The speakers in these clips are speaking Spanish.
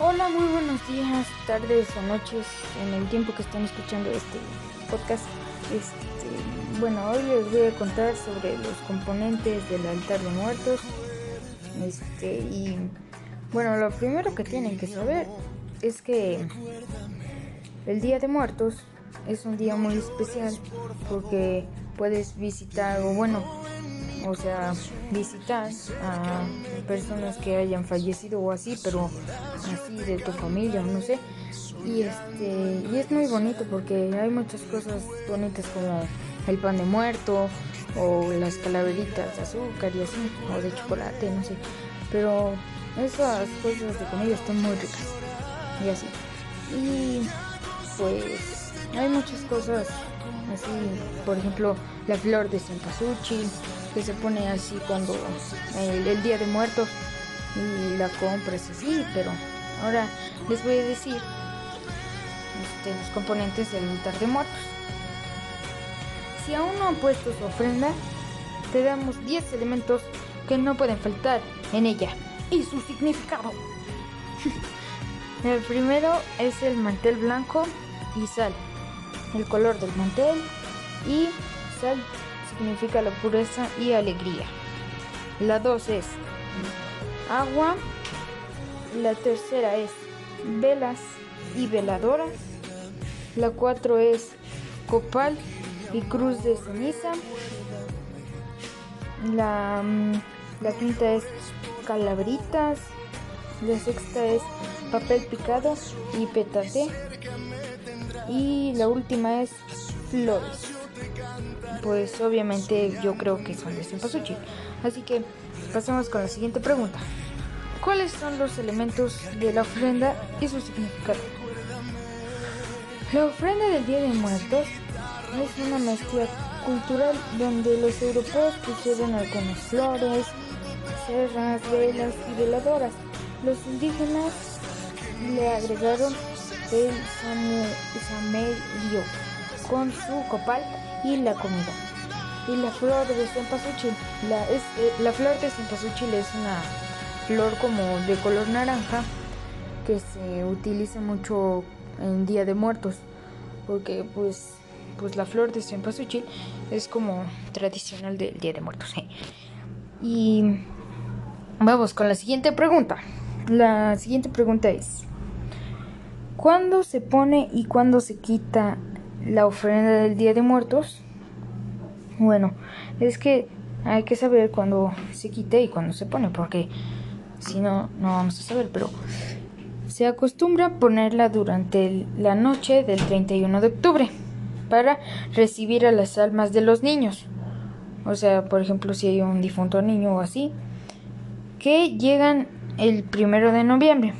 Hola, muy buenos días, tardes o noches en el tiempo que están escuchando este podcast. Este, bueno, hoy les voy a contar sobre los componentes del altar de muertos. Este, y bueno, lo primero que tienen que saber es que el Día de Muertos es un día muy especial porque puedes visitar o bueno, o sea, visitar a personas que hayan fallecido o así, pero así de tu familia, no sé. Y este, y es muy bonito porque hay muchas cosas bonitas como el pan de muerto o las calaveritas de azúcar y así, o de chocolate, no sé. Pero esas cosas de comida están muy ricas y así. Y pues hay muchas cosas así, por ejemplo, la flor de cempasúchil se pone así cuando el, día de muertos y la compras así, pero ahora les voy a decir este, los componentes del altar de muertos. Si aún no han puesto su ofrenda, te damos 10 elementos que no pueden faltar en ella y su significado. el primero es el mantel blanco y sal, el color del mantel y sal significa la pureza y alegría. La dos es agua. La tercera es velas y veladoras. La cuatro es copal y cruz de ceniza. La, mm, la quinta es calaveritas. La sexta es papel picado y petate. Y la última es flores pues obviamente yo creo que son de cempasúchil. Así que pasemos con la siguiente pregunta. ¿Cuáles son los elementos de la ofrenda y su significado? La ofrenda del Día de Muertos es una mezcla cultural donde los europeos pusieron algunas flores, serras, velas y veladoras. Los indígenas le agregaron el samerio con su copal y la comida. Y la flor de cempasúchil. La, es, eh, la flor de cempasúchil es una flor como de color naranja que se utiliza mucho en Día de Muertos. Porque pues, pues la flor de cempasúchil es como tradicional del Día de Muertos. Y vamos con la siguiente pregunta. La siguiente pregunta es, ¿cuándo se pone y cuándo se quita la ofrenda del Día de Muertos, bueno, es que hay que saber cuándo se quite y cuándo se pone, porque si no, no vamos a saber, pero se acostumbra ponerla durante la noche del 31 de octubre para recibir a las almas de los niños. O sea, por ejemplo, si hay un difunto niño o así, que llegan el primero de noviembre.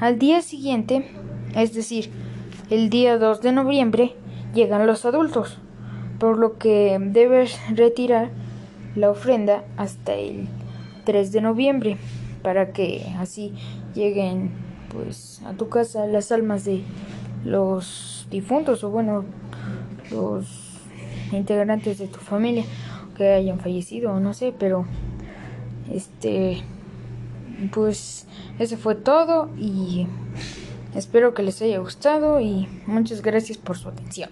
Al día siguiente, es decir, el día 2 de noviembre llegan los adultos, por lo que debes retirar la ofrenda hasta el 3 de noviembre para que así lleguen pues a tu casa las almas de los difuntos o bueno los integrantes de tu familia que hayan fallecido o no sé pero este pues eso fue todo y Espero que les haya gustado y muchas gracias por su atención.